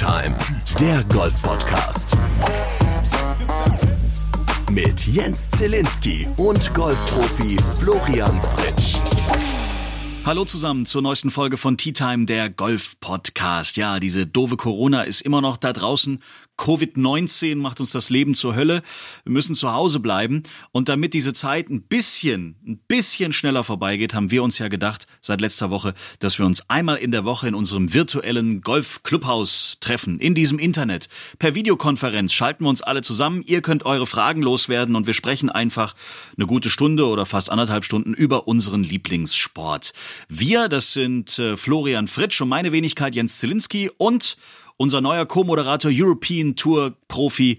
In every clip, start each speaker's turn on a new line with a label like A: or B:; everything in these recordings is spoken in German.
A: Time, der Golf-Podcast. Mit Jens Zielinski und Golfprofi Florian Fritsch.
B: Hallo zusammen zur neuesten Folge von Tea Time, der Golf Podcast. Ja, diese doofe Corona ist immer noch da draußen Covid-19 macht uns das Leben zur Hölle. Wir müssen zu Hause bleiben. Und damit diese Zeit ein bisschen, ein bisschen schneller vorbeigeht, haben wir uns ja gedacht, seit letzter Woche, dass wir uns einmal in der Woche in unserem virtuellen Golf-Clubhaus treffen. In diesem Internet. Per Videokonferenz schalten wir uns alle zusammen. Ihr könnt eure Fragen loswerden und wir sprechen einfach eine gute Stunde oder fast anderthalb Stunden über unseren Lieblingssport. Wir, das sind äh, Florian Fritsch und meine Wenigkeit Jens Zielinski und unser neuer Co-Moderator European Tour Profi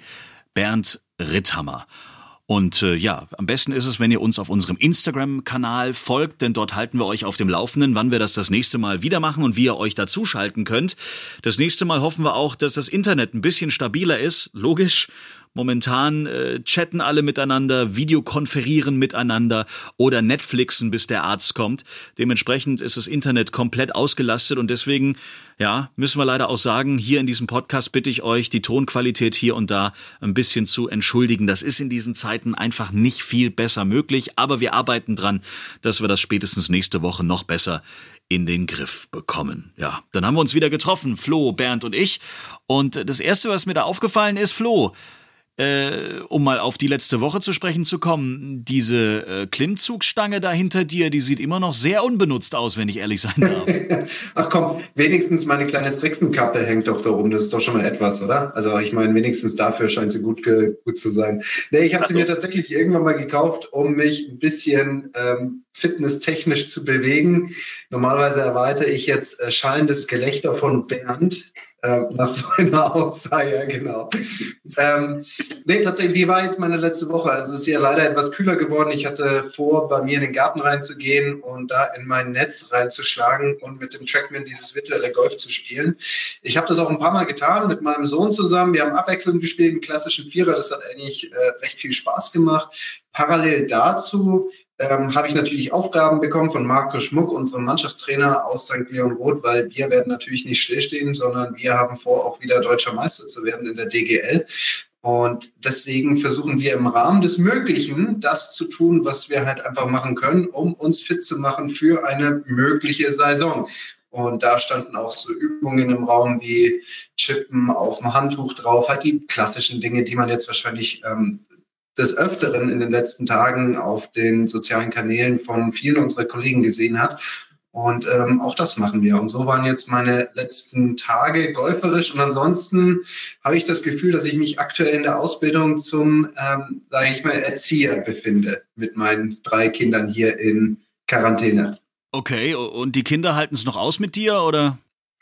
B: Bernd Ritthammer. Und äh, ja, am besten ist es, wenn ihr uns auf unserem Instagram-Kanal folgt, denn dort halten wir euch auf dem Laufenden, wann wir das das nächste Mal wieder machen und wie ihr euch dazuschalten könnt. Das nächste Mal hoffen wir auch, dass das Internet ein bisschen stabiler ist, logisch. Momentan äh, chatten alle miteinander, videokonferieren miteinander oder Netflixen, bis der Arzt kommt. Dementsprechend ist das Internet komplett ausgelastet und deswegen, ja, müssen wir leider auch sagen, hier in diesem Podcast bitte ich euch, die Tonqualität hier und da ein bisschen zu entschuldigen. Das ist in diesen Zeiten einfach nicht viel besser möglich, aber wir arbeiten dran, dass wir das spätestens nächste Woche noch besser in den Griff bekommen. Ja, dann haben wir uns wieder getroffen, Flo, Bernd und ich. Und das erste, was mir da aufgefallen ist, Flo, äh, um mal auf die letzte Woche zu sprechen zu kommen, diese äh, Klimmzugstange da hinter dir, die sieht immer noch sehr unbenutzt aus, wenn ich ehrlich sein darf.
C: Ach komm, wenigstens meine kleine Strixenkappe hängt doch da rum. Das ist doch schon mal etwas, oder? Also ich meine, wenigstens dafür scheint sie gut, gut zu sein. Nee, ich habe sie mir tatsächlich irgendwann mal gekauft, um mich ein bisschen ähm, fitnesstechnisch zu bewegen. Normalerweise erwarte ich jetzt äh, schallendes Gelächter von Bernd äh, nach so einer Aussage, ja, genau. Ähm, nee, tatsächlich, wie war jetzt meine letzte Woche? Also es ist ja leider etwas kühler geworden. Ich hatte vor, bei mir in den Garten reinzugehen und da in mein Netz reinzuschlagen und mit dem Trackman dieses virtuelle Golf zu spielen. Ich habe das auch ein paar Mal getan mit meinem Sohn zusammen. Wir haben abwechselnd gespielt, einen klassischen Vierer. Das hat eigentlich äh, recht viel Spaß gemacht. Parallel dazu ähm, habe ich natürlich Aufgaben bekommen von Marco Schmuck, unserem Mannschaftstrainer aus St. Leon Roth, weil wir werden natürlich nicht stillstehen, sondern wir haben vor, auch wieder deutscher Meister zu werden in der DGL. Und deswegen versuchen wir im Rahmen des Möglichen das zu tun, was wir halt einfach machen können, um uns fit zu machen für eine mögliche Saison. Und da standen auch so Übungen im Raum wie Chippen auf dem Handtuch drauf, halt die klassischen Dinge, die man jetzt wahrscheinlich ähm, des Öfteren in den letzten Tagen auf den sozialen Kanälen von vielen unserer Kollegen gesehen hat. Und ähm, auch das machen wir. Und so waren jetzt meine letzten Tage golferisch. Und ansonsten habe ich das Gefühl, dass ich mich aktuell in der Ausbildung zum, ähm, sage ich mal, Erzieher befinde mit meinen drei Kindern hier in Quarantäne.
B: Okay, und die Kinder halten es noch aus mit dir oder?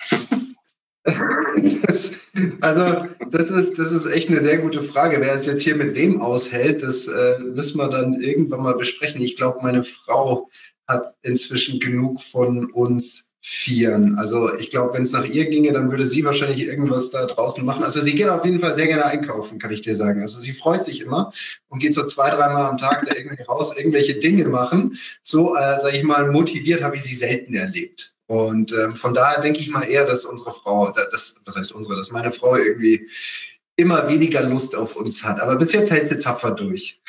C: Das, also, das ist, das ist echt eine sehr gute Frage. Wer es jetzt hier mit wem aushält, das äh, müssen wir dann irgendwann mal besprechen. Ich glaube, meine Frau hat inzwischen genug von uns Vieren. Also ich glaube, wenn es nach ihr ginge, dann würde sie wahrscheinlich irgendwas da draußen machen. Also sie geht auf jeden Fall sehr gerne einkaufen, kann ich dir sagen. Also sie freut sich immer und geht so zwei, dreimal am Tag da irgendwie raus, irgendwelche Dinge machen. So, äh, sage ich mal, motiviert habe ich sie selten erlebt. Und ähm, von daher denke ich mal eher, dass unsere Frau, das, was heißt unsere, dass meine Frau irgendwie immer weniger Lust auf uns hat. Aber bis jetzt hält sie tapfer durch.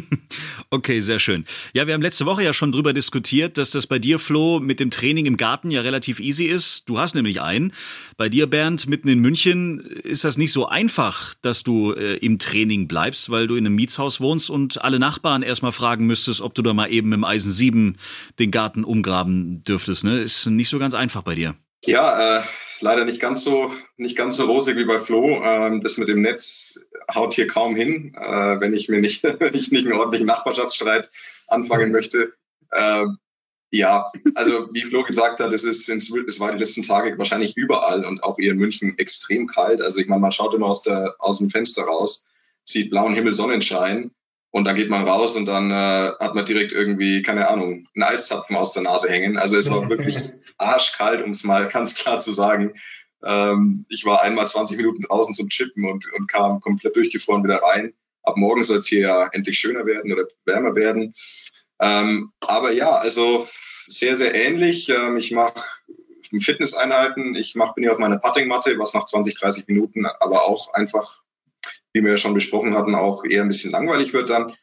B: okay, sehr schön. Ja, wir haben letzte Woche ja schon drüber diskutiert, dass das bei dir, Flo, mit dem Training im Garten ja relativ easy ist. Du hast nämlich einen. Bei dir, Bernd, mitten in München ist das nicht so einfach, dass du äh, im Training bleibst, weil du in einem Mietshaus wohnst und alle Nachbarn erstmal fragen müsstest, ob du da mal eben im Eisen 7 den Garten umgraben dürftest. Ne? Ist nicht so ganz einfach bei dir.
D: Ja, äh, leider nicht ganz so nicht ganz so rosig wie bei Flo. Ähm, das mit dem Netz haut hier kaum hin, äh, wenn ich mir nicht wenn ich nicht einen ordentlichen Nachbarschaftsstreit anfangen möchte. Äh, ja, also wie Flo gesagt hat, es ist es war die letzten Tage wahrscheinlich überall und auch hier in München extrem kalt. Also ich meine, man schaut immer aus der aus dem Fenster raus, sieht blauen Himmel, Sonnenschein und dann geht man raus und dann äh, hat man direkt irgendwie, keine Ahnung, einen Eiszapfen aus der Nase hängen. Also es war wirklich arschkalt, um es mal ganz klar zu sagen. Ähm, ich war einmal 20 Minuten draußen zum Chippen und, und kam komplett durchgefroren wieder rein. Ab morgen soll es hier ja endlich schöner werden oder wärmer werden. Ähm, aber ja, also sehr, sehr ähnlich. Ähm, ich mache Fitnesseinheiten. Ich mach, bin hier auf meiner Puttingmatte, was nach 20, 30 Minuten aber auch einfach, wie wir ja schon besprochen hatten, auch eher ein bisschen langweilig wird dann.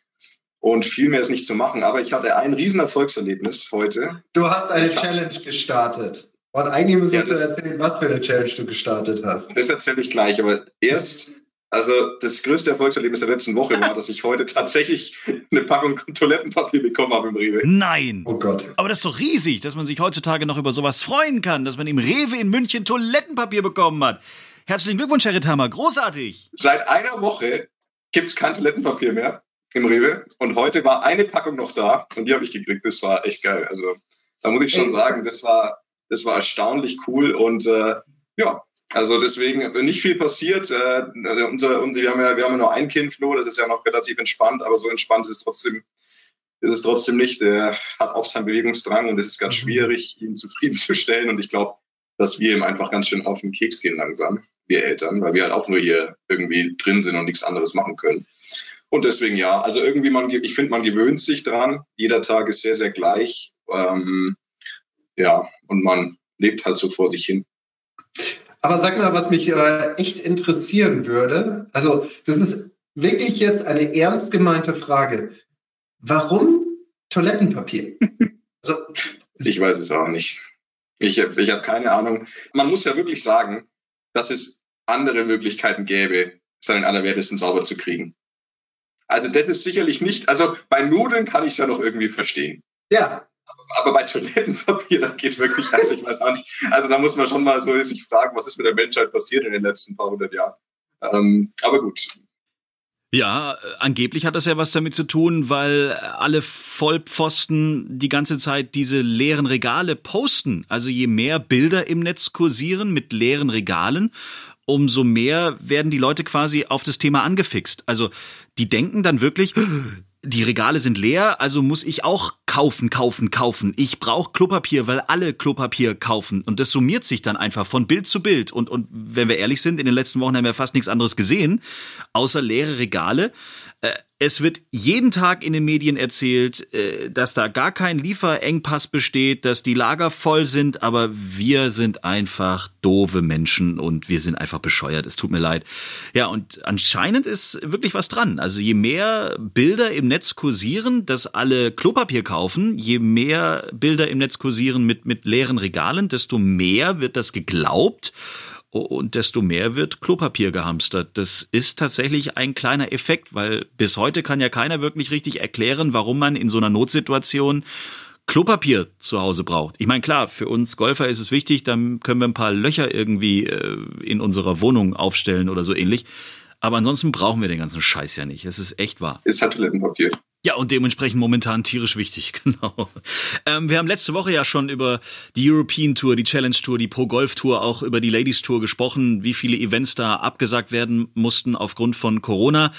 D: Und viel mehr ist nicht zu machen. Aber ich hatte ein riesen Erfolgserlebnis heute.
C: Du hast eine ich Challenge gestartet. Und eigentlich müsstest ja, du erzählen, was für eine Challenge du gestartet hast.
D: Das erzähle ich gleich, aber erst also das größte Erfolgserlebnis der letzten Woche war, dass ich heute tatsächlich eine Packung Toilettenpapier bekommen habe im Rewe.
B: Nein. Oh Gott. Aber das ist doch riesig, dass man sich heutzutage noch über sowas freuen kann, dass man im Rewe in München Toilettenpapier bekommen hat. Herzlichen Glückwunsch, Herr Ritthammer. Großartig.
D: Seit einer Woche gibt es kein Toilettenpapier mehr im Rewe. Und heute war eine Packung noch da und die habe ich gekriegt. Das war echt geil. Also da muss ich schon sagen, das war, das war erstaunlich cool und äh, ja, also deswegen nicht viel passiert. Äh, unser, unser, wir, haben ja, wir haben ja nur ein Kind, Flo, das ist ja noch relativ entspannt, aber so entspannt ist es trotzdem, ist es trotzdem nicht. Er hat auch seinen Bewegungsdrang und es ist ganz mhm. schwierig, ihn zufriedenzustellen. Und ich glaube, dass wir ihm einfach ganz schön auf den Keks gehen langsam, wir Eltern, weil wir halt auch nur hier irgendwie drin sind und nichts anderes machen können. Und deswegen ja, also irgendwie man, ich finde, man gewöhnt sich dran. Jeder Tag ist sehr, sehr gleich. Ähm, ja, und man lebt halt so vor sich hin.
C: Aber sag mal, was mich äh, echt interessieren würde. Also, das ist wirklich jetzt eine ernst gemeinte Frage. Warum Toilettenpapier?
D: Also, ich weiß es auch nicht. Ich, ich habe keine Ahnung. Man muss ja wirklich sagen, dass es andere Möglichkeiten gäbe, seinen Allerwertesten sauber zu kriegen. Also das ist sicherlich nicht, also bei Nudeln kann ich es ja noch irgendwie verstehen.
C: Ja
D: aber bei Toilettenpapier, da geht wirklich herzlich was an. Also da muss man schon mal so sich fragen, was ist mit der Menschheit passiert in den letzten paar hundert Jahren. Ähm, aber gut.
B: Ja, angeblich hat das ja was damit zu tun, weil alle Vollpfosten die ganze Zeit diese leeren Regale posten. Also je mehr Bilder im Netz kursieren mit leeren Regalen, umso mehr werden die Leute quasi auf das Thema angefixt. Also die denken dann wirklich, die Regale sind leer, also muss ich auch kaufen, kaufen, kaufen. Ich brauche Klopapier, weil alle Klopapier kaufen. Und das summiert sich dann einfach von Bild zu Bild. Und, und wenn wir ehrlich sind, in den letzten Wochen haben wir fast nichts anderes gesehen, außer leere Regale. Äh, es wird jeden Tag in den Medien erzählt, äh, dass da gar kein Lieferengpass besteht, dass die Lager voll sind, aber wir sind einfach doofe Menschen und wir sind einfach bescheuert. Es tut mir leid. Ja, und anscheinend ist wirklich was dran. Also je mehr Bilder im Netz kursieren, dass alle Klopapier kaufen, je mehr Bilder im Netz kursieren mit, mit leeren Regalen, desto mehr wird das geglaubt und desto mehr wird Klopapier gehamstert. Das ist tatsächlich ein kleiner Effekt, weil bis heute kann ja keiner wirklich richtig erklären, warum man in so einer Notsituation Klopapier zu Hause braucht. Ich meine, klar, für uns Golfer ist es wichtig, dann können wir ein paar Löcher irgendwie äh, in unserer Wohnung aufstellen oder so ähnlich. Aber ansonsten brauchen wir den ganzen Scheiß ja nicht. Es ist echt wahr.
D: Ist halt Toilettenpapier.
B: Ja, und dementsprechend momentan tierisch wichtig, genau. Ähm, wir haben letzte Woche ja schon über die European Tour, die Challenge Tour, die Pro Golf Tour, auch über die Ladies Tour gesprochen, wie viele Events da abgesagt werden mussten aufgrund von Corona.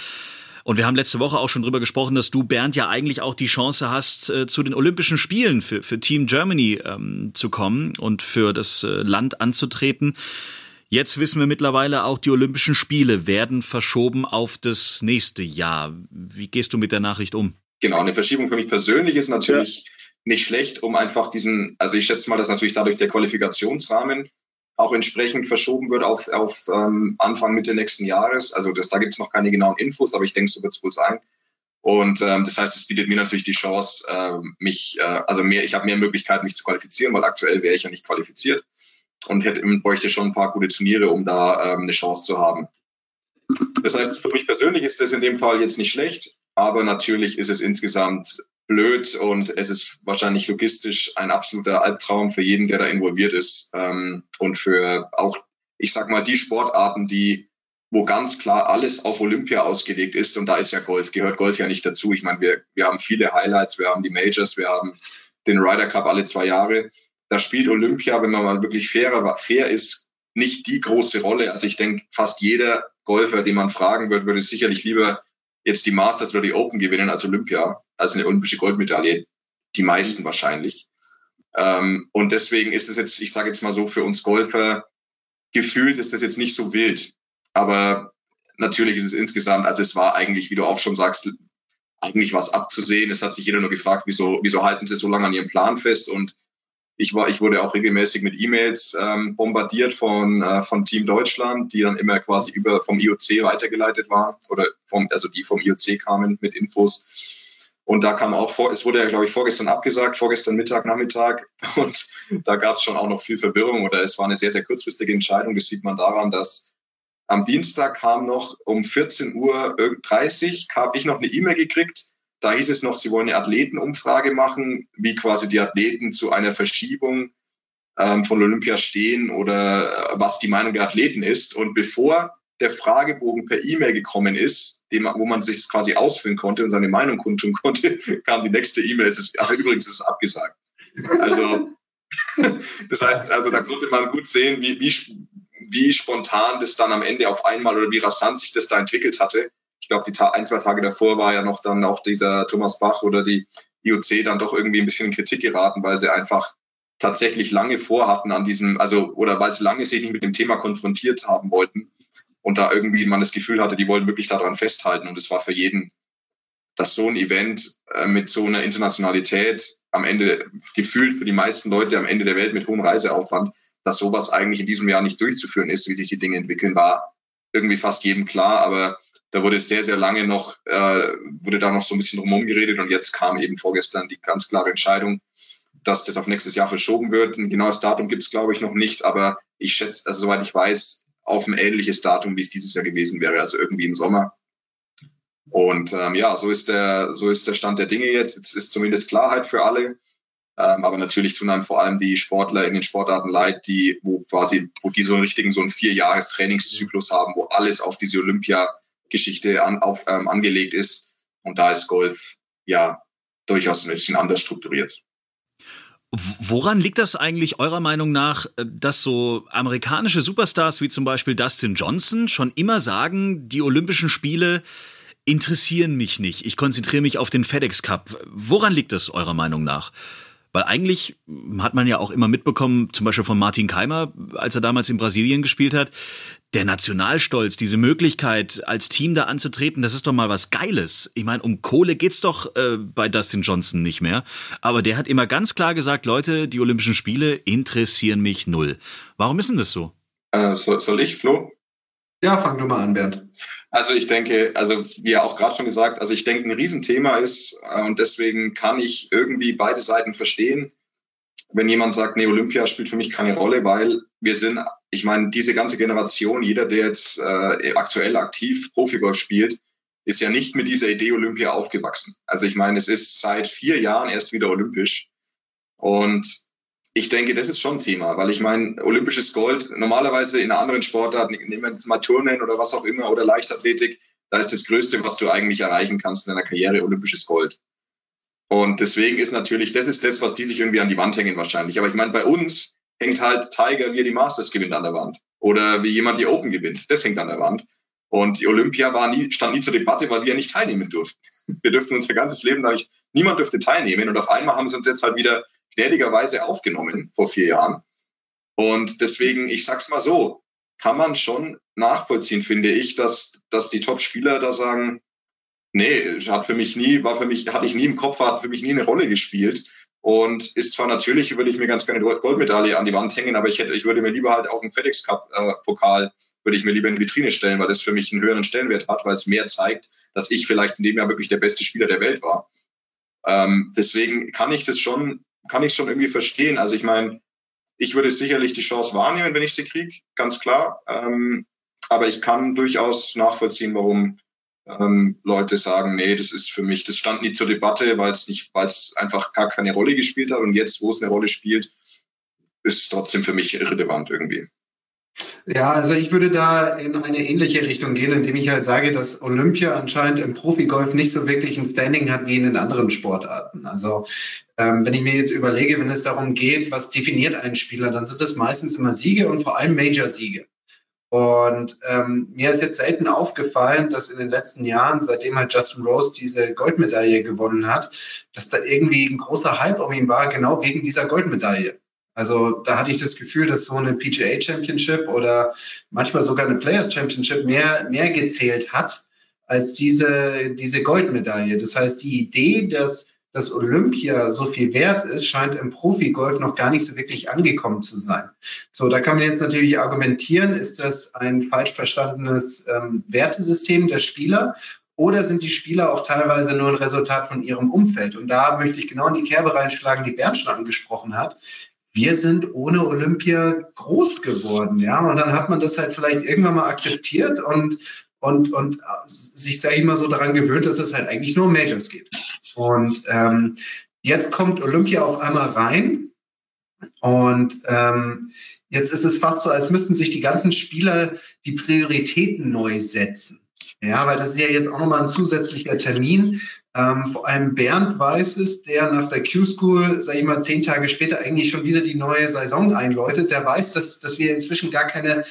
B: Und wir haben letzte Woche auch schon drüber gesprochen, dass du, Bernd, ja eigentlich auch die Chance hast, äh, zu den Olympischen Spielen für, für Team Germany ähm, zu kommen und für das äh, Land anzutreten. Jetzt wissen wir mittlerweile auch, die Olympischen Spiele werden verschoben auf das nächste Jahr. Wie gehst du mit der Nachricht um?
D: Genau, eine Verschiebung für mich persönlich ist natürlich ja. nicht schlecht, um einfach diesen, also ich schätze mal, dass natürlich dadurch der Qualifikationsrahmen auch entsprechend verschoben wird auf, auf ähm, Anfang Mitte nächsten Jahres. Also das, da gibt es noch keine genauen Infos, aber ich denke, so wird es wohl sein. Und ähm, das heißt, es bietet mir natürlich die Chance, äh, mich, äh, also mehr, ich habe mehr Möglichkeiten, mich zu qualifizieren, weil aktuell wäre ich ja nicht qualifiziert und hätte, bräuchte schon ein paar gute Turniere, um da ähm, eine Chance zu haben. Das heißt, für mich persönlich ist das in dem Fall jetzt nicht schlecht, aber natürlich ist es insgesamt blöd und es ist wahrscheinlich logistisch ein absoluter Albtraum für jeden, der da involviert ist ähm, und für auch, ich sag mal, die Sportarten, die wo ganz klar alles auf Olympia ausgelegt ist und da ist ja Golf, gehört Golf ja nicht dazu. Ich meine, wir, wir haben viele Highlights, wir haben die Majors, wir haben den Ryder Cup alle zwei Jahre da spielt Olympia, wenn man mal wirklich fairer, fair ist, nicht die große Rolle. Also ich denke, fast jeder Golfer, den man fragen wird, würde sicherlich lieber jetzt die Masters oder die Open gewinnen als Olympia, als eine olympische Goldmedaille. Die meisten wahrscheinlich. Ähm, und deswegen ist es jetzt, ich sage jetzt mal so, für uns Golfer gefühlt ist das jetzt nicht so wild. Aber natürlich ist es insgesamt, also es war eigentlich, wie du auch schon sagst, eigentlich was abzusehen. Es hat sich jeder nur gefragt, wieso, wieso halten sie so lange an ihrem Plan fest und ich war, ich wurde auch regelmäßig mit E-Mails ähm, bombardiert von, äh, von Team Deutschland, die dann immer quasi über vom IOC weitergeleitet waren oder vom, also die vom IOC kamen mit Infos. Und da kam auch vor, es wurde ja, glaube ich, vorgestern abgesagt, vorgestern Mittag, Nachmittag. Und da gab es schon auch noch viel Verwirrung oder es war eine sehr, sehr kurzfristige Entscheidung. Das sieht man daran, dass am Dienstag kam noch um 14.30 Uhr, habe ich noch eine E-Mail gekriegt. Da hieß es noch, sie wollen eine Athletenumfrage machen, wie quasi die Athleten zu einer Verschiebung ähm, von Olympia stehen oder äh, was die Meinung der Athleten ist. Und bevor der Fragebogen per E-Mail gekommen ist, dem, wo man sich quasi ausfüllen konnte und seine Meinung kundtun konnte, kam die nächste E-Mail. Es ist, ach, übrigens ist es abgesagt. Also, das heißt, also da konnte man gut sehen, wie, wie, wie spontan das dann am Ende auf einmal oder wie rasant sich das da entwickelt hatte. Ich glaube, die ein, zwei Tage davor war ja noch dann auch dieser Thomas Bach oder die IOC dann doch irgendwie ein bisschen in Kritik geraten, weil sie einfach tatsächlich lange vorhatten an diesem, also oder weil sie lange sich nicht mit dem Thema konfrontiert haben wollten und da irgendwie man das Gefühl hatte, die wollen wirklich daran festhalten und es war für jeden, dass so ein Event äh, mit so einer Internationalität am Ende gefühlt für die meisten Leute am Ende der Welt mit hohem Reiseaufwand dass sowas eigentlich in diesem Jahr nicht durchzuführen ist, wie sich die Dinge entwickeln, war irgendwie fast jedem klar. Aber da wurde sehr, sehr lange noch, äh, wurde da noch so ein bisschen drumherum geredet und jetzt kam eben vorgestern die ganz klare Entscheidung, dass das auf nächstes Jahr verschoben wird. Ein genaues Datum gibt es, glaube ich, noch nicht, aber ich schätze, also soweit ich weiß, auf ein ähnliches Datum, wie es dieses Jahr gewesen wäre, also irgendwie im Sommer. Und ähm, ja, so ist der, so ist der Stand der Dinge jetzt. Jetzt ist zumindest Klarheit für alle. Ähm, aber natürlich tun einem vor allem die Sportler in den Sportarten leid, die, wo quasi, wo die so einen richtigen, so einen Vierjahres-Trainingszyklus haben, wo alles auf diese Olympia-Geschichte an, auf, ähm, angelegt ist. Und da ist Golf ja durchaus ein bisschen anders strukturiert.
B: Woran liegt das eigentlich eurer Meinung nach, äh, dass so amerikanische Superstars wie zum Beispiel Dustin Johnson schon immer sagen, die Olympischen Spiele interessieren mich nicht. Ich konzentriere mich auf den FedEx Cup. Woran liegt das eurer Meinung nach? Weil eigentlich hat man ja auch immer mitbekommen, zum Beispiel von Martin Keimer, als er damals in Brasilien gespielt hat, der Nationalstolz, diese Möglichkeit, als Team da anzutreten, das ist doch mal was Geiles. Ich meine, um Kohle geht's doch äh, bei Dustin Johnson nicht mehr. Aber der hat immer ganz klar gesagt, Leute, die Olympischen Spiele interessieren mich null. Warum ist denn das so?
D: Äh, soll, soll ich, Flo?
C: Ja, fang du mal an, Bernd.
D: Also ich denke, also wie ja auch gerade schon gesagt, also ich denke, ein Riesenthema ist äh, und deswegen kann ich irgendwie beide Seiten verstehen, wenn jemand sagt, nee, Olympia spielt für mich keine Rolle, weil wir sind, ich meine, diese ganze Generation, jeder, der jetzt äh, aktuell aktiv Profigolf spielt, ist ja nicht mit dieser Idee Olympia aufgewachsen. Also ich meine, es ist seit vier Jahren erst wieder olympisch und ich denke, das ist schon ein Thema, weil ich meine, olympisches Gold, normalerweise in anderen Sportart, nehmen wir jetzt mal Turnen oder was auch immer oder Leichtathletik, da ist das Größte, was du eigentlich erreichen kannst in deiner Karriere, olympisches Gold. Und deswegen ist natürlich, das ist das, was die sich irgendwie an die Wand hängen wahrscheinlich. Aber ich meine, bei uns hängt halt Tiger, wie er die Masters gewinnt an der Wand. Oder wie jemand die Open gewinnt. Das hängt an der Wand. Und die Olympia war nie, stand nie zur Debatte, weil wir nicht teilnehmen durften. Wir dürften unser ganzes Leben da nicht, niemand dürfte teilnehmen. Und auf einmal haben sie uns jetzt halt wieder gnädigerweise aufgenommen vor vier Jahren. Und deswegen, ich sag's mal so, kann man schon nachvollziehen, finde ich, dass, dass die Top-Spieler da sagen, nee, hat für mich nie, war für mich, hatte ich nie im Kopf, hat für mich nie eine Rolle gespielt. Und ist zwar natürlich, würde ich mir ganz gerne Goldmedaille an die Wand hängen, aber ich hätte, ich würde mir lieber halt auch einen FedEx Cup äh, Pokal, würde ich mir lieber in die Vitrine stellen, weil das für mich einen höheren Stellenwert hat, weil es mehr zeigt, dass ich vielleicht in dem Jahr wirklich der beste Spieler der Welt war. Ähm, deswegen kann ich das schon kann ich schon irgendwie verstehen. Also ich meine, ich würde sicherlich die Chance wahrnehmen, wenn ich sie kriege, ganz klar. Ähm, aber ich kann durchaus nachvollziehen, warum ähm, Leute sagen, nee, das ist für mich, das stand nie zur Debatte, weil es nicht, weil es einfach gar keine Rolle gespielt hat. Und jetzt, wo es eine Rolle spielt, ist es trotzdem für mich irrelevant irgendwie.
C: Ja, also ich würde da in eine ähnliche Richtung gehen, indem ich halt sage, dass Olympia anscheinend im Profigolf nicht so wirklich ein Standing hat wie in den anderen Sportarten. Also ähm, wenn ich mir jetzt überlege, wenn es darum geht, was definiert einen Spieler, dann sind das meistens immer Siege und vor allem Major-Siege. Und ähm, mir ist jetzt selten aufgefallen, dass in den letzten Jahren, seitdem halt Justin Rose diese Goldmedaille gewonnen hat, dass da irgendwie ein großer Hype um ihn war, genau wegen dieser Goldmedaille. Also da hatte ich das Gefühl, dass so eine PGA Championship oder manchmal sogar eine Players Championship mehr, mehr gezählt hat als diese, diese Goldmedaille. Das heißt, die Idee, dass dass Olympia so viel wert ist, scheint im Profigolf noch gar nicht so wirklich angekommen zu sein. So, da kann man jetzt natürlich argumentieren, ist das ein falsch verstandenes ähm, Wertesystem der Spieler oder sind die Spieler auch teilweise nur ein Resultat von ihrem Umfeld? Und da möchte ich genau in die Kerbe reinschlagen, die Bernd schon angesprochen hat. Wir sind ohne Olympia groß geworden, ja. Und dann hat man das halt vielleicht irgendwann mal akzeptiert und und, und sich, sage ich mal, so daran gewöhnt, dass es halt eigentlich nur Majors geht. Und ähm, jetzt kommt Olympia auf einmal rein und ähm, jetzt ist es fast so, als müssten sich die ganzen Spieler die Prioritäten neu setzen. Ja, weil das ist ja jetzt auch nochmal ein zusätzlicher Termin. Ähm, vor allem Bernd weiß es, der nach der Q-School, sage ich mal, zehn Tage später eigentlich schon wieder die neue Saison einläutet. Der weiß, dass, dass wir inzwischen gar keine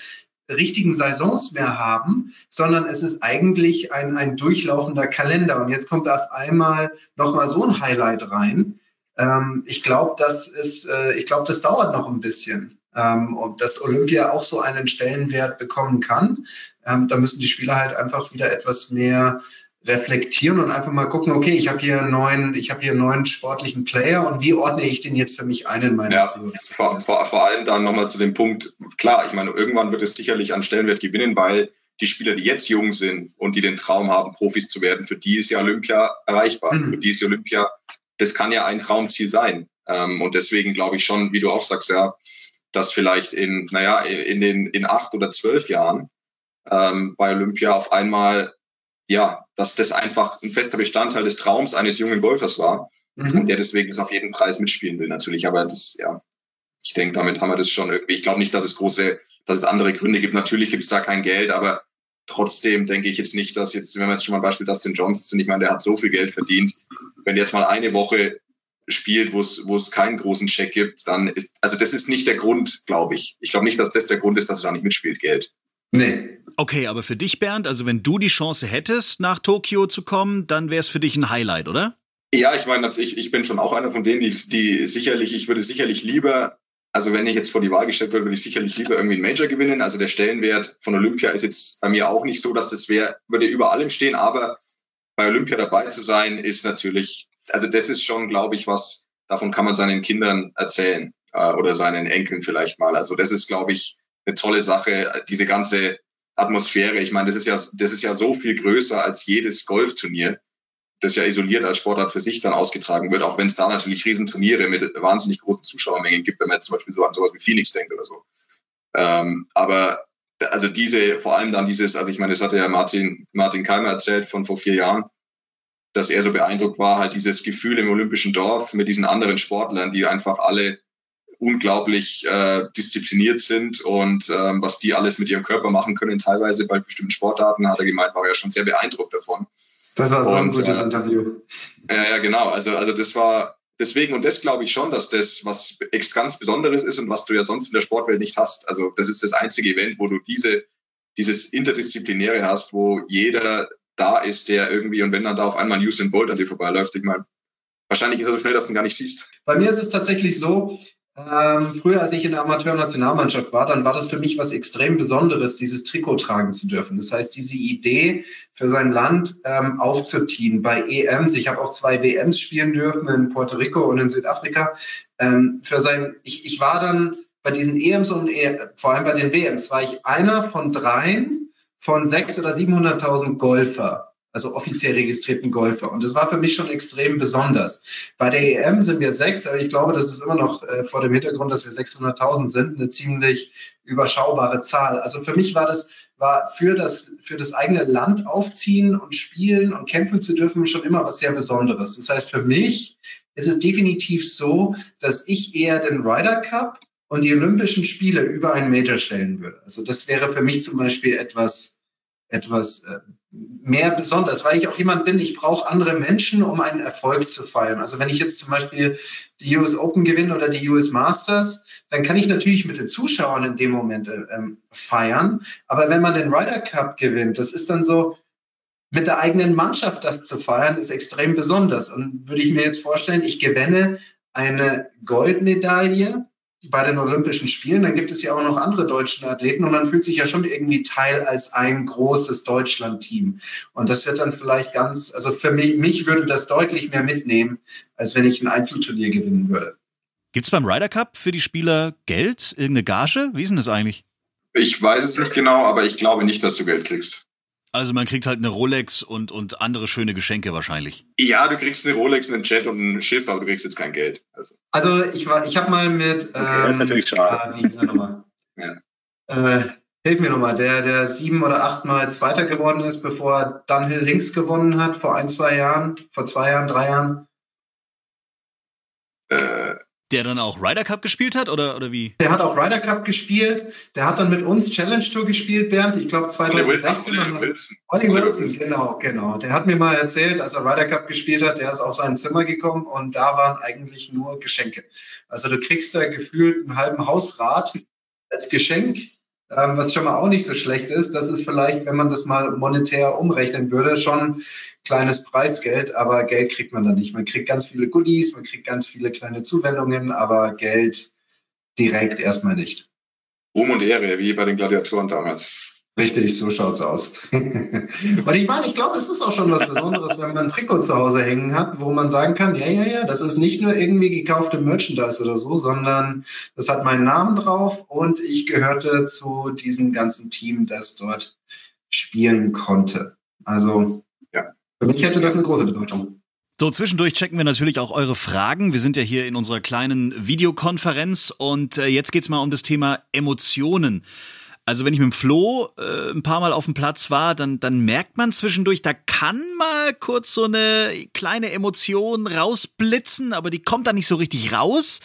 C: richtigen Saisons mehr haben, sondern es ist eigentlich ein, ein durchlaufender Kalender. Und jetzt kommt auf einmal nochmal so ein Highlight rein. Ähm, ich glaube, das ist, äh, ich glaube, das dauert noch ein bisschen. Ähm, und dass Olympia auch so einen Stellenwert bekommen kann. Ähm, da müssen die Spieler halt einfach wieder etwas mehr reflektieren und einfach mal gucken, okay, ich habe hier einen neuen, ich habe hier einen neuen sportlichen Player und wie ordne ich den jetzt für mich ein in meinem
D: ja, vor, vor, vor allem dann nochmal zu dem Punkt, klar, ich meine, irgendwann wird es sicherlich an Stellenwert gewinnen, weil die Spieler, die jetzt jung sind und die den Traum haben, Profis zu werden, für die ist ja Olympia erreichbar. Mhm. Für die ist Olympia, das kann ja ein Traumziel sein. Ähm, und deswegen glaube ich schon, wie du auch sagst, ja, dass vielleicht in, naja, in den, in acht oder zwölf Jahren ähm, bei Olympia auf einmal ja, dass das einfach ein fester Bestandteil des Traums eines jungen Golfers war mhm. und der deswegen das auf jeden Preis mitspielen will natürlich. Aber das, ja, ich denke, damit haben wir das schon irgendwie. Ich glaube nicht, dass es große, dass es andere Gründe gibt. Natürlich gibt es da kein Geld, aber trotzdem denke ich jetzt nicht, dass jetzt, wenn wir jetzt schon mal ein Beispiel Dustin Johnson, ich meine, der hat so viel Geld verdient, wenn jetzt mal eine Woche spielt, wo es wo es keinen großen Check gibt, dann ist also das ist nicht der Grund, glaube ich. Ich glaube nicht, dass das der Grund ist, dass er da nicht mitspielt, Geld.
B: Nee. Okay, aber für dich, Bernd, also wenn du die Chance hättest, nach Tokio zu kommen, dann wäre es für dich ein Highlight, oder?
D: Ja, ich meine, ich, ich bin schon auch einer von denen, die, die sicherlich, ich würde sicherlich lieber, also wenn ich jetzt vor die Wahl gestellt würde, würde ich sicherlich lieber irgendwie ein Major gewinnen. Also der Stellenwert von Olympia ist jetzt bei mir auch nicht so, dass das wäre, würde über allem stehen, aber bei Olympia dabei zu sein, ist natürlich, also das ist schon, glaube ich, was, davon kann man seinen Kindern erzählen äh, oder seinen Enkeln vielleicht mal. Also das ist, glaube ich, eine tolle Sache, diese ganze Atmosphäre. Ich meine, das ist ja, das ist ja so viel größer als jedes Golfturnier, das ja isoliert als Sportart für sich dann ausgetragen wird, auch wenn es da natürlich Riesenturniere mit wahnsinnig großen Zuschauermengen gibt, wenn man jetzt zum Beispiel so an sowas wie Phoenix denkt oder so. Ähm, aber also diese, vor allem dann dieses, also ich meine, das hatte ja Martin, Martin Keimer erzählt von vor vier Jahren, dass er so beeindruckt war, halt dieses Gefühl im Olympischen Dorf mit diesen anderen Sportlern, die einfach alle unglaublich äh, diszipliniert sind und ähm, was die alles mit ihrem Körper machen können, teilweise bei bestimmten Sportarten, hat er gemeint, war er ja schon sehr beeindruckt davon.
C: Das war so und, ein gutes äh, Interview.
D: Ja, ja, genau. Also, also das war deswegen, und das glaube ich schon, dass das was ganz Besonderes ist und was du ja sonst in der Sportwelt nicht hast. Also das ist das einzige Event, wo du diese, dieses Interdisziplinäre hast, wo jeder da ist, der irgendwie, und wenn dann da auf einmal Usain Bolt an dir vorbeiläuft, ich meine, wahrscheinlich ist er so schnell, dass du ihn gar nicht siehst.
C: Bei mir ist es tatsächlich so, ähm, früher, als ich in der Amateurnationalmannschaft war, dann war das für mich was extrem Besonderes, dieses Trikot tragen zu dürfen. Das heißt, diese Idee für sein Land ähm, aufzuziehen bei EMs. Ich habe auch zwei WMs spielen dürfen in Puerto Rico und in Südafrika. Ähm, für sein, ich, ich war dann bei diesen EMs und e vor allem bei den WMs war ich einer von dreien von sechs oder 700.000 Golfer also offiziell registrierten Golfer. Und das war für mich schon extrem besonders. Bei der EM sind wir sechs, aber ich glaube, das ist immer noch äh, vor dem Hintergrund, dass wir 600.000 sind, eine ziemlich überschaubare Zahl. Also für mich war das, war für das, für das eigene Land aufziehen und spielen und kämpfen zu dürfen schon immer was sehr Besonderes. Das heißt, für mich ist es definitiv so, dass ich eher den Ryder Cup und die Olympischen Spiele über einen Major stellen würde. Also das wäre für mich zum Beispiel etwas, etwas äh, mehr besonders, weil ich auch jemand bin, ich brauche andere Menschen, um einen Erfolg zu feiern. Also wenn ich jetzt zum Beispiel die US Open gewinne oder die US Masters, dann kann ich natürlich mit den Zuschauern in dem Moment ähm, feiern. Aber wenn man den Ryder Cup gewinnt, das ist dann so, mit der eigenen Mannschaft das zu feiern, ist extrem besonders. Und würde ich mir jetzt vorstellen, ich gewinne eine Goldmedaille bei den Olympischen Spielen, dann gibt es ja auch noch andere deutsche Athleten und man fühlt sich ja schon irgendwie Teil als ein großes Deutschland-Team. Und das wird dann vielleicht ganz, also für mich, mich würde das deutlich mehr mitnehmen, als wenn ich ein Einzelturnier gewinnen würde.
B: Gibt es beim Ryder Cup für die Spieler Geld, irgendeine Gage? Wie ist denn das eigentlich?
D: Ich weiß es nicht genau, aber ich glaube nicht, dass du Geld kriegst.
B: Also man kriegt halt eine Rolex und, und andere schöne Geschenke wahrscheinlich.
D: Ja, du kriegst eine Rolex, einen Jet und ein Schiff, aber du kriegst jetzt kein Geld.
C: Also, also ich war, ich habe mal mit.
D: Okay, ähm, das ist natürlich schade.
C: Äh, wie er nochmal? ja. Äh, hilf mir nochmal, der, der sieben oder achtmal Zweiter geworden ist, bevor er Dunhill Links gewonnen hat, vor ein, zwei Jahren, vor zwei Jahren, drei Jahren.
B: Äh, der dann auch Ryder Cup gespielt hat oder, oder wie?
C: Der hat auch Ryder Cup gespielt. Der hat dann mit uns Challenge Tour gespielt, Bernd. Ich glaube 2016. Olli Wilson. Olli Wilson, genau, genau. Der hat mir mal erzählt, als er Ryder Cup gespielt hat, der ist auf sein Zimmer gekommen und da waren eigentlich nur Geschenke. Also du kriegst da gefühlt einen halben Hausrat als Geschenk ähm, was schon mal auch nicht so schlecht ist. Das ist vielleicht, wenn man das mal monetär umrechnen würde, schon kleines Preisgeld, aber Geld kriegt man da nicht. Man kriegt ganz viele Goodies, man kriegt ganz viele kleine Zuwendungen, aber Geld direkt erstmal nicht.
D: Ruhm und Ehre, wie bei den Gladiatoren damals.
C: Richtig, so schaut's aus. und ich meine, ich glaube, es ist auch schon was Besonderes, wenn man ein Trikot zu Hause hängen hat, wo man sagen kann, ja, ja, ja, das ist nicht nur irgendwie gekaufte Merchandise oder so, sondern das hat meinen Namen drauf und ich gehörte zu diesem ganzen Team, das dort spielen konnte. Also, ja. für mich hätte das eine große Bedeutung.
B: So, zwischendurch checken wir natürlich auch eure Fragen. Wir sind ja hier in unserer kleinen Videokonferenz und äh, jetzt geht's mal um das Thema Emotionen. Also wenn ich mit dem Flo äh, ein paar Mal auf dem Platz war, dann, dann merkt man zwischendurch, da kann mal kurz so eine kleine Emotion rausblitzen, aber die kommt dann nicht so richtig raus.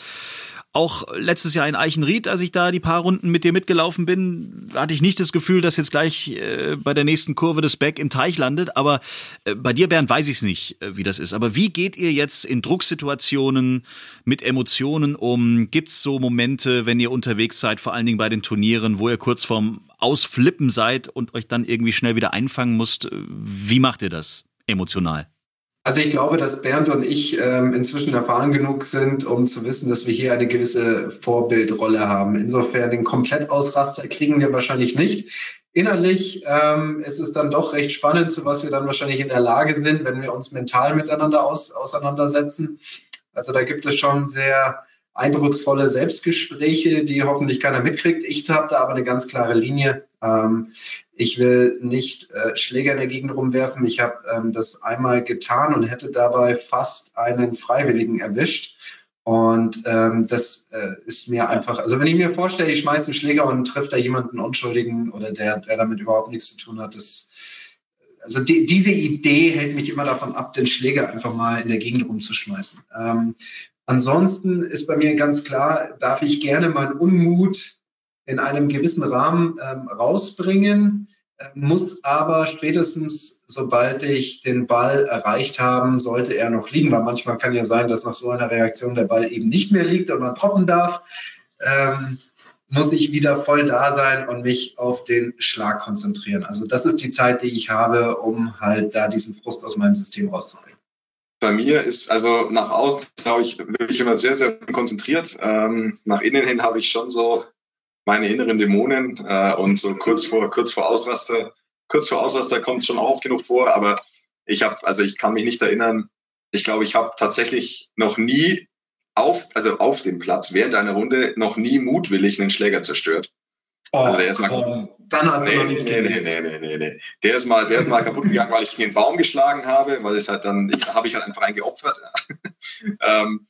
B: Auch letztes Jahr in Eichenried, als ich da die paar Runden mit dir mitgelaufen bin, hatte ich nicht das Gefühl, dass jetzt gleich äh, bei der nächsten Kurve das Back im Teich landet. Aber äh, bei dir, Bernd, weiß ich es nicht, äh, wie das ist. Aber wie geht ihr jetzt in Drucksituationen mit Emotionen um? Gibt es so Momente, wenn ihr unterwegs seid, vor allen Dingen bei den Turnieren, wo ihr kurz vorm Ausflippen seid und euch dann irgendwie schnell wieder einfangen müsst? Wie macht ihr das emotional?
C: Also ich glaube, dass Bernd und ich ähm, inzwischen erfahren genug sind, um zu wissen, dass wir hier eine gewisse Vorbildrolle haben. Insofern den Komplettausraster kriegen wir wahrscheinlich nicht. Innerlich ähm, ist es dann doch recht spannend, zu was wir dann wahrscheinlich in der Lage sind, wenn wir uns mental miteinander aus, auseinandersetzen. Also da gibt es schon sehr eindrucksvolle Selbstgespräche, die hoffentlich keiner mitkriegt. Ich habe da aber eine ganz klare Linie. Ähm, ich will nicht äh, Schläger in der Gegend rumwerfen. Ich habe ähm, das einmal getan und hätte dabei fast einen Freiwilligen erwischt. Und ähm, das äh, ist mir einfach, also wenn ich mir vorstelle, ich schmeiße einen Schläger und treffe da jemanden Unschuldigen oder der, der damit überhaupt nichts zu tun hat, das, also die, diese Idee hält mich immer davon ab, den Schläger einfach mal in der Gegend rumzuschmeißen. Ähm, ansonsten ist bei mir ganz klar, darf ich gerne meinen Unmut in einem gewissen Rahmen ähm, rausbringen, äh, muss aber spätestens, sobald ich den Ball erreicht haben, sollte er noch liegen, weil manchmal kann ja sein, dass nach so einer Reaktion der Ball eben nicht mehr liegt und man droppen darf, ähm, muss ich wieder voll da sein und mich auf den Schlag konzentrieren. Also das ist die Zeit, die ich habe, um halt da diesen Frust aus meinem System rauszubringen.
D: Bei mir ist also nach außen, glaube ich, wirklich immer sehr, sehr konzentriert. Ähm, nach innen hin habe ich schon so meine inneren Dämonen äh, und so kurz vor kurz vor Ausraster kurz vor Ausraster kommt schon oft genug vor, aber ich habe also ich kann mich nicht erinnern. Ich glaube, ich habe tatsächlich noch nie auf also auf dem Platz während einer Runde noch nie mutwillig einen Schläger zerstört.
C: Oh, also der ist mal, komm, dann hast nee, du noch nicht nee, nee,
D: nee, nee, nee, nee. Der ist mal, der ist mal kaputt gegangen, weil ich gegen den Baum geschlagen habe, weil es halt dann, ich habe ich halt einfach einen geopfert. ähm,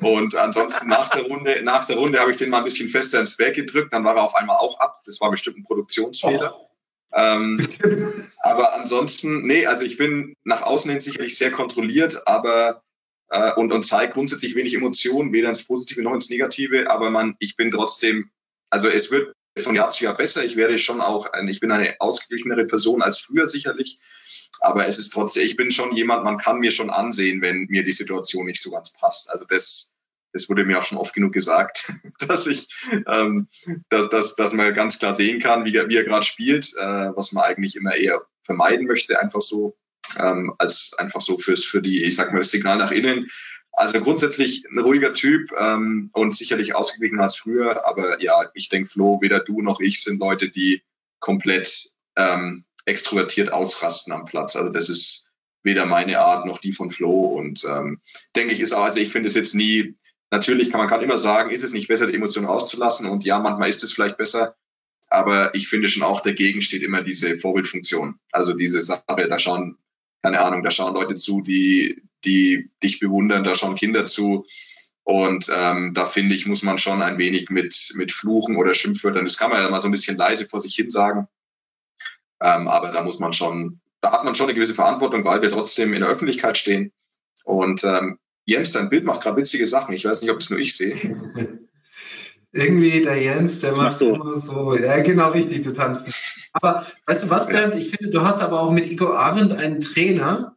D: und ansonsten nach der Runde, nach der Runde habe ich den mal ein bisschen fester ins Berg gedrückt, dann war er auf einmal auch ab. Das war bestimmt ein Produktionsfehler. Oh. Ähm, aber ansonsten, nee, also ich bin nach außen hin sicherlich sehr kontrolliert, aber äh, und, und zeige grundsätzlich wenig Emotionen, weder ins Positive noch ins Negative, aber man, ich bin trotzdem, also es wird von Jahr zu Jahr besser. Ich werde schon auch, ich bin eine ausgeglichenere Person als früher sicherlich. Aber es ist trotzdem, ich bin schon jemand, man kann mir schon ansehen, wenn mir die Situation nicht so ganz passt. Also das, das wurde mir auch schon oft genug gesagt, dass ich, ähm, dass, dass, dass man ganz klar sehen kann, wie, wie er gerade spielt, äh, was man eigentlich immer eher vermeiden möchte, einfach so, ähm, als einfach so fürs, für die, ich sag mal, das Signal nach innen. Also grundsätzlich ein ruhiger Typ ähm, und sicherlich ausgeglichener als früher. Aber ja, ich denke, Flo, weder du noch ich sind Leute, die komplett ähm, extrovertiert ausrasten am Platz. Also das ist weder meine Art noch die von Flo. Und ähm, denke ich, ist auch, also ich finde es jetzt nie, natürlich kann man kann immer sagen, ist es nicht besser, die Emotionen rauszulassen? Und ja, manchmal ist es vielleicht besser. Aber ich finde schon auch, dagegen steht immer diese Vorbildfunktion. Also diese Sache, da schauen, keine Ahnung, da schauen Leute zu, die, die dich bewundern, da schauen Kinder zu. Und ähm, da finde ich, muss man schon ein wenig mit, mit Fluchen oder Schimpfwörtern, das kann man ja mal so ein bisschen leise vor sich hin sagen. Ähm, aber da muss man schon, da hat man schon eine gewisse Verantwortung, weil wir trotzdem in der Öffentlichkeit stehen. Und ähm, Jens, dein Bild macht gerade witzige Sachen. Ich weiß nicht, ob es nur ich sehe.
C: Irgendwie der Jens, der macht so. immer so, ja genau richtig, du tanzt. Aber weißt du was, Bernd, ich finde, du hast aber auch mit Igo Arendt einen Trainer,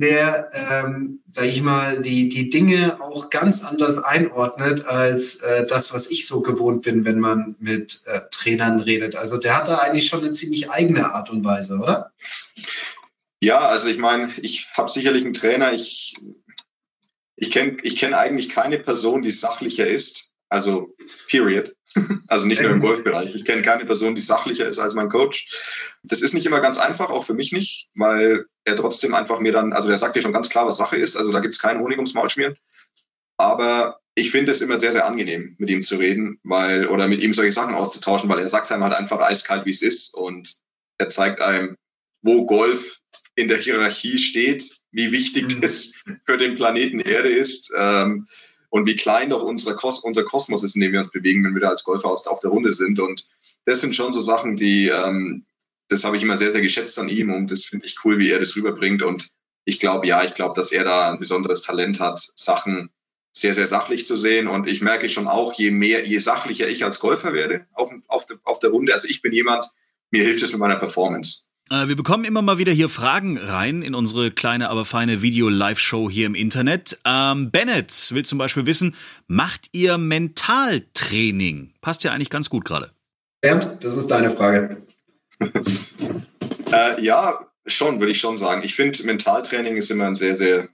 C: der, ähm, sage ich mal, die, die Dinge auch ganz anders einordnet als äh, das, was ich so gewohnt bin, wenn man mit äh, Trainern redet. Also der hat da eigentlich schon eine ziemlich eigene Art und Weise, oder?
D: Ja, also ich meine, ich habe sicherlich einen Trainer. Ich, ich kenne ich kenn eigentlich keine Person, die sachlicher ist also period. Also nicht nur im Golfbereich. Ich kenne keine Person, die sachlicher ist als mein Coach. Das ist nicht immer ganz einfach, auch für mich nicht, weil er trotzdem einfach mir dann, also der sagt dir schon ganz klar, was Sache ist. Also da gibt es keinen Honig ums Maul schmieren. Aber ich finde es immer sehr, sehr angenehm, mit ihm zu reden, weil, oder mit ihm solche Sachen auszutauschen, weil er sagt einem halt einfach eiskalt, wie es ist. Und er zeigt einem, wo Golf in der Hierarchie steht, wie wichtig mhm. das für den Planeten Erde ist. Ähm, und wie klein doch unsere Kos unser Kosmos ist, in dem wir uns bewegen, wenn wir da als Golfer auf der Runde sind. Und das sind schon so Sachen, die, ähm, das habe ich immer sehr, sehr geschätzt an ihm und das finde ich cool, wie er das rüberbringt. Und ich glaube, ja, ich glaube, dass er da ein besonderes Talent hat, Sachen sehr, sehr sachlich zu sehen. Und ich merke schon auch, je mehr, je sachlicher ich als Golfer werde auf, auf, auf der Runde, also ich bin jemand, mir hilft es mit meiner Performance.
B: Äh, wir bekommen immer mal wieder hier Fragen rein in unsere kleine, aber feine Video-Live-Show hier im Internet. Ähm, Bennett will zum Beispiel wissen, macht ihr Mentaltraining? Passt ja eigentlich ganz gut gerade.
C: Bernd, das ist deine Frage.
D: äh, ja, schon, würde ich schon sagen. Ich finde, Mentaltraining ist immer ein sehr, sehr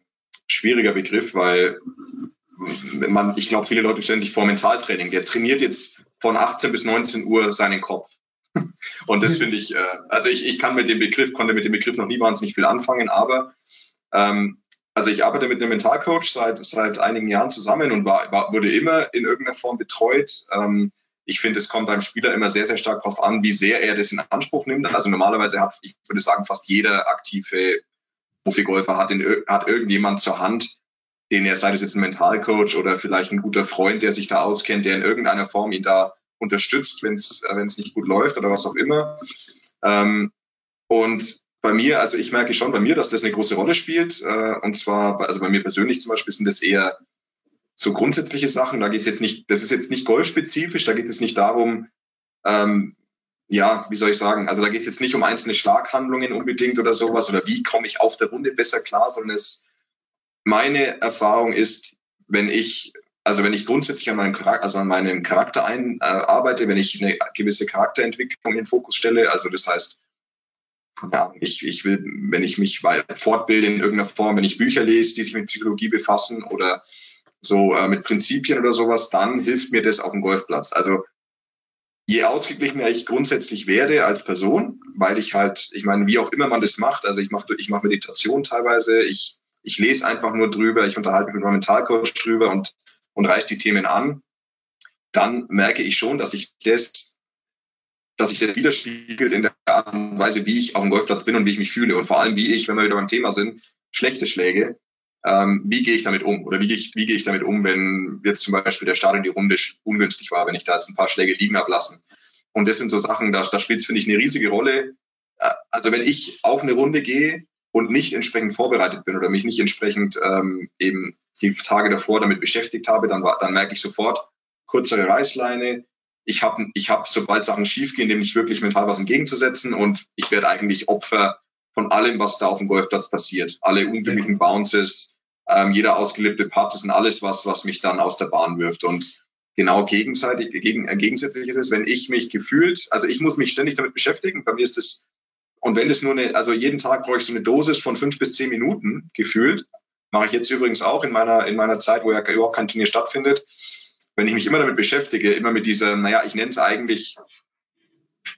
D: schwieriger Begriff, weil man, ich glaube, viele Leute stellen sich vor Mentaltraining. Der trainiert jetzt von 18 bis 19 Uhr seinen Kopf. Und das finde ich, äh, also ich, ich kann mit dem Begriff, konnte mit dem Begriff noch nie wahnsinnig viel anfangen, aber ähm, also ich arbeite mit einem Mentalcoach seit, seit einigen Jahren zusammen und war, war, wurde immer in irgendeiner Form betreut. Ähm, ich finde, es kommt beim Spieler immer sehr, sehr stark darauf an, wie sehr er das in Anspruch nimmt. Also normalerweise hat, ich würde sagen, fast jeder aktive Profigolfer hat, in, hat irgendjemand zur Hand, den er, sei das jetzt ein Mentalcoach oder vielleicht ein guter Freund, der sich da auskennt, der in irgendeiner Form ihn da unterstützt, wenn es äh, wenn es nicht gut läuft oder was auch immer. Ähm, und bei mir, also ich merke schon bei mir, dass das eine große Rolle spielt. Äh, und zwar, also bei mir persönlich zum Beispiel sind das eher so grundsätzliche Sachen. Da geht es jetzt nicht, das ist jetzt nicht golfspezifisch, da geht es nicht darum, ähm, ja, wie soll ich sagen, also da geht es jetzt nicht um einzelne Schlaghandlungen unbedingt oder sowas oder wie komme ich auf der Runde besser klar, sondern es, meine Erfahrung ist, wenn ich also wenn ich grundsätzlich an meinem Charakter, also an meinem Charakter ein, äh, arbeite, wenn ich eine gewisse Charakterentwicklung in den Fokus stelle, also das heißt, ja, ich, ich will, wenn ich mich fortbilde in irgendeiner Form, wenn ich Bücher lese, die sich mit Psychologie befassen oder so äh, mit Prinzipien oder sowas, dann hilft mir das auf dem Golfplatz. Also je ausgeglichener ich grundsätzlich werde als Person, weil ich halt, ich meine, wie auch immer man das macht, also ich mache ich mach Meditation teilweise, ich, ich lese einfach nur drüber, ich unterhalte mich mit meinem Mentalcoach drüber und und reißt die Themen an, dann merke ich schon, dass ich das, dass sich das widerspiegelt in der Art und Weise, wie ich auf dem Golfplatz bin und wie ich mich fühle. Und vor allem, wie ich, wenn wir wieder beim Thema sind, schlechte Schläge, ähm, wie gehe ich damit um? Oder wie gehe ich, wie gehe ich damit um, wenn jetzt zum Beispiel der Start in die Runde ungünstig war, wenn ich da jetzt ein paar Schläge liegen habe lassen? Und das sind so Sachen, da, da spielt es, finde ich, eine riesige Rolle. Äh, also wenn ich auf eine Runde gehe und nicht entsprechend vorbereitet bin oder mich nicht entsprechend ähm, eben die Tage davor damit beschäftigt habe, dann, dann merke ich sofort, kürzere Reißleine, ich habe, ich hab, sobald Sachen schiefgehen, dem nicht wirklich mental was entgegenzusetzen und ich werde eigentlich Opfer von allem, was da auf dem Golfplatz passiert. Alle unglücklichen Bounces, ähm, jeder ausgelebte Putt, das sind alles was, was mich dann aus der Bahn wirft. Und genau gegenseitig, gegen, äh, gegensätzlich ist es, wenn ich mich gefühlt, also ich muss mich ständig damit beschäftigen. Bei mir ist es, und wenn es nur eine, also jeden Tag brauche ich so eine Dosis von fünf bis zehn Minuten gefühlt, Mache ich jetzt übrigens auch in meiner, in meiner Zeit, wo ja überhaupt kein Turnier stattfindet. Wenn ich mich immer damit beschäftige, immer mit dieser, naja, ich nenne es eigentlich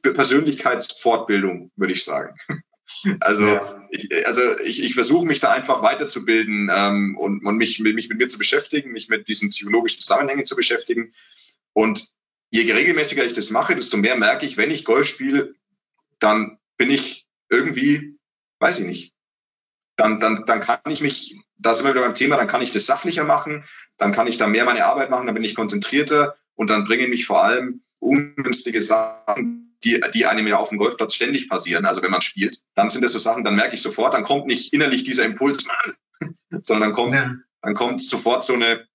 D: Persönlichkeitsfortbildung, würde ich sagen. Also, ja. ich, also ich, ich versuche mich da einfach weiterzubilden ähm, und, und mich, mich mit mir zu beschäftigen, mich mit diesen psychologischen Zusammenhängen zu beschäftigen. Und je regelmäßiger ich das mache, desto mehr merke ich, wenn ich Golf spiele, dann bin ich irgendwie, weiß ich nicht, dann, dann, dann kann ich mich, da sind wir wieder beim Thema, dann kann ich das sachlicher machen, dann kann ich da mehr meine Arbeit machen, dann bin ich konzentrierter und dann bringen mich vor allem ungünstige Sachen, die, die einem ja auf dem Golfplatz ständig passieren, also wenn man spielt, dann sind das so Sachen, dann merke ich sofort, dann kommt nicht innerlich dieser Impuls, sondern dann kommt, ja. dann kommt sofort so eine,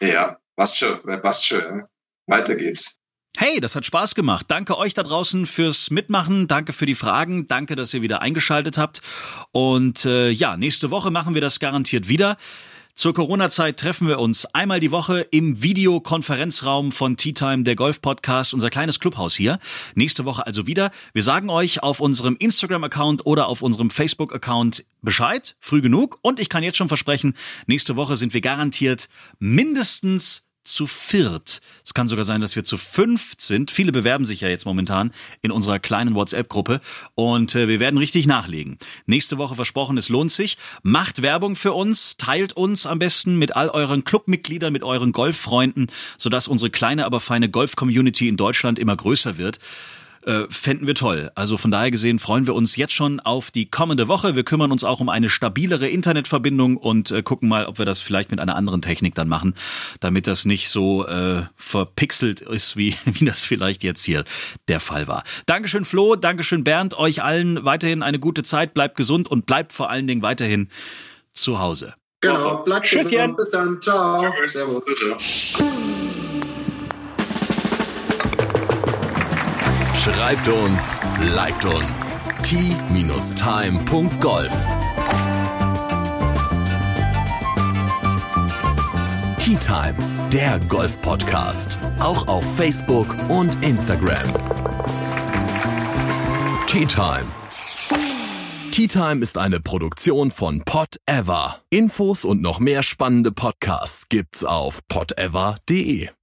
D: ja, passt schon, passt schon, weiter geht's.
B: Hey, das hat Spaß gemacht. Danke euch da draußen fürs Mitmachen. Danke für die Fragen. Danke, dass ihr wieder eingeschaltet habt. Und äh, ja, nächste Woche machen wir das garantiert wieder. Zur Corona-Zeit treffen wir uns einmal die Woche im Videokonferenzraum von Tea Time, der Golf-Podcast, unser kleines Clubhaus hier. Nächste Woche also wieder. Wir sagen euch auf unserem Instagram-Account oder auf unserem Facebook-Account Bescheid, früh genug. Und ich kann jetzt schon versprechen, nächste Woche sind wir garantiert mindestens zu viert. Es kann sogar sein, dass wir zu fünft sind. Viele bewerben sich ja jetzt momentan in unserer kleinen WhatsApp-Gruppe und äh, wir werden richtig nachlegen. Nächste Woche versprochen, es lohnt sich. Macht Werbung für uns, teilt uns am besten mit all euren Clubmitgliedern, mit euren Golffreunden, sodass unsere kleine, aber feine Golf-Community in Deutschland immer größer wird äh, fänden wir toll. Also von daher gesehen freuen wir uns jetzt schon auf die kommende Woche. Wir kümmern uns auch um eine stabilere Internetverbindung und äh, gucken mal, ob wir das vielleicht mit einer anderen Technik dann machen, damit das nicht so äh, verpixelt ist, wie, wie das vielleicht jetzt hier der Fall war. Dankeschön Flo, Dankeschön Bernd, euch allen weiterhin eine gute Zeit, bleibt gesund und bleibt vor allen Dingen weiterhin zu Hause.
C: Genau, bleibt gesund. Bis dann. Ciao. Servus.
A: Schreibt uns, liked uns. t-time.golf Tea Time, der Golf-Podcast. Auch auf Facebook und Instagram. Tea Time. Tea Time ist eine Produktion von Pot Ever. Infos und noch mehr spannende Podcasts gibt's auf potever.de.